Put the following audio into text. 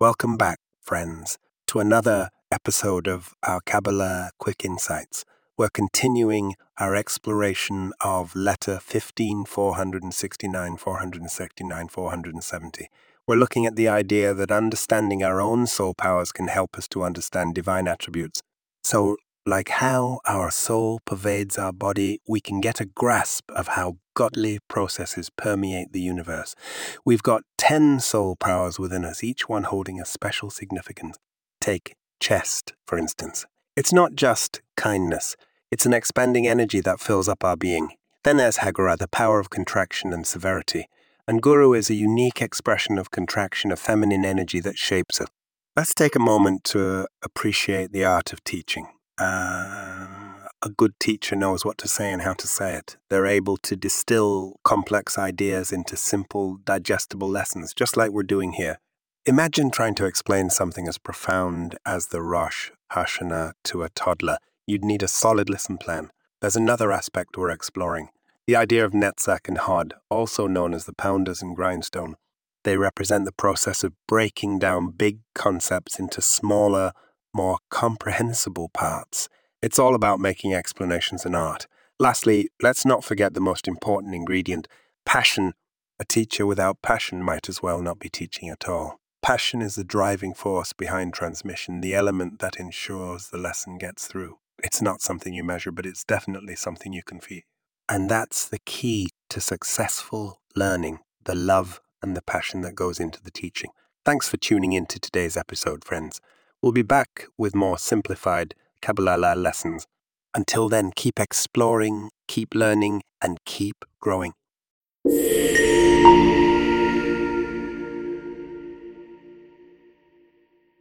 Welcome back, friends, to another episode of our Kabbalah Quick Insights. We're continuing our exploration of letter 15, 469, 469, 470. We're looking at the idea that understanding our own soul powers can help us to understand divine attributes. So, like how our soul pervades our body, we can get a grasp of how godly processes permeate the universe. We've got 10 soul powers within us, each one holding a special significance. Take Chesed, for instance. It's not just kindness, it's an expanding energy that fills up our being. Then there's Hagara, the power of contraction and severity. And Guru is a unique expression of contraction, of feminine energy that shapes us. Let's take a moment to appreciate the art of teaching. Uh, a good teacher knows what to say and how to say it. They're able to distill complex ideas into simple, digestible lessons, just like we're doing here. Imagine trying to explain something as profound as the Rosh Hashanah to a toddler. You'd need a solid lesson plan. There's another aspect we're exploring the idea of Netzach and Hod, also known as the pounders and grindstone. They represent the process of breaking down big concepts into smaller, more comprehensible parts. It's all about making explanations an art. Lastly, let's not forget the most important ingredient passion. A teacher without passion might as well not be teaching at all. Passion is the driving force behind transmission, the element that ensures the lesson gets through. It's not something you measure, but it's definitely something you can feel. And that's the key to successful learning the love and the passion that goes into the teaching. Thanks for tuning in to today's episode, friends. We'll be back with more simplified Kabbalah lessons. Until then, keep exploring, keep learning, and keep growing.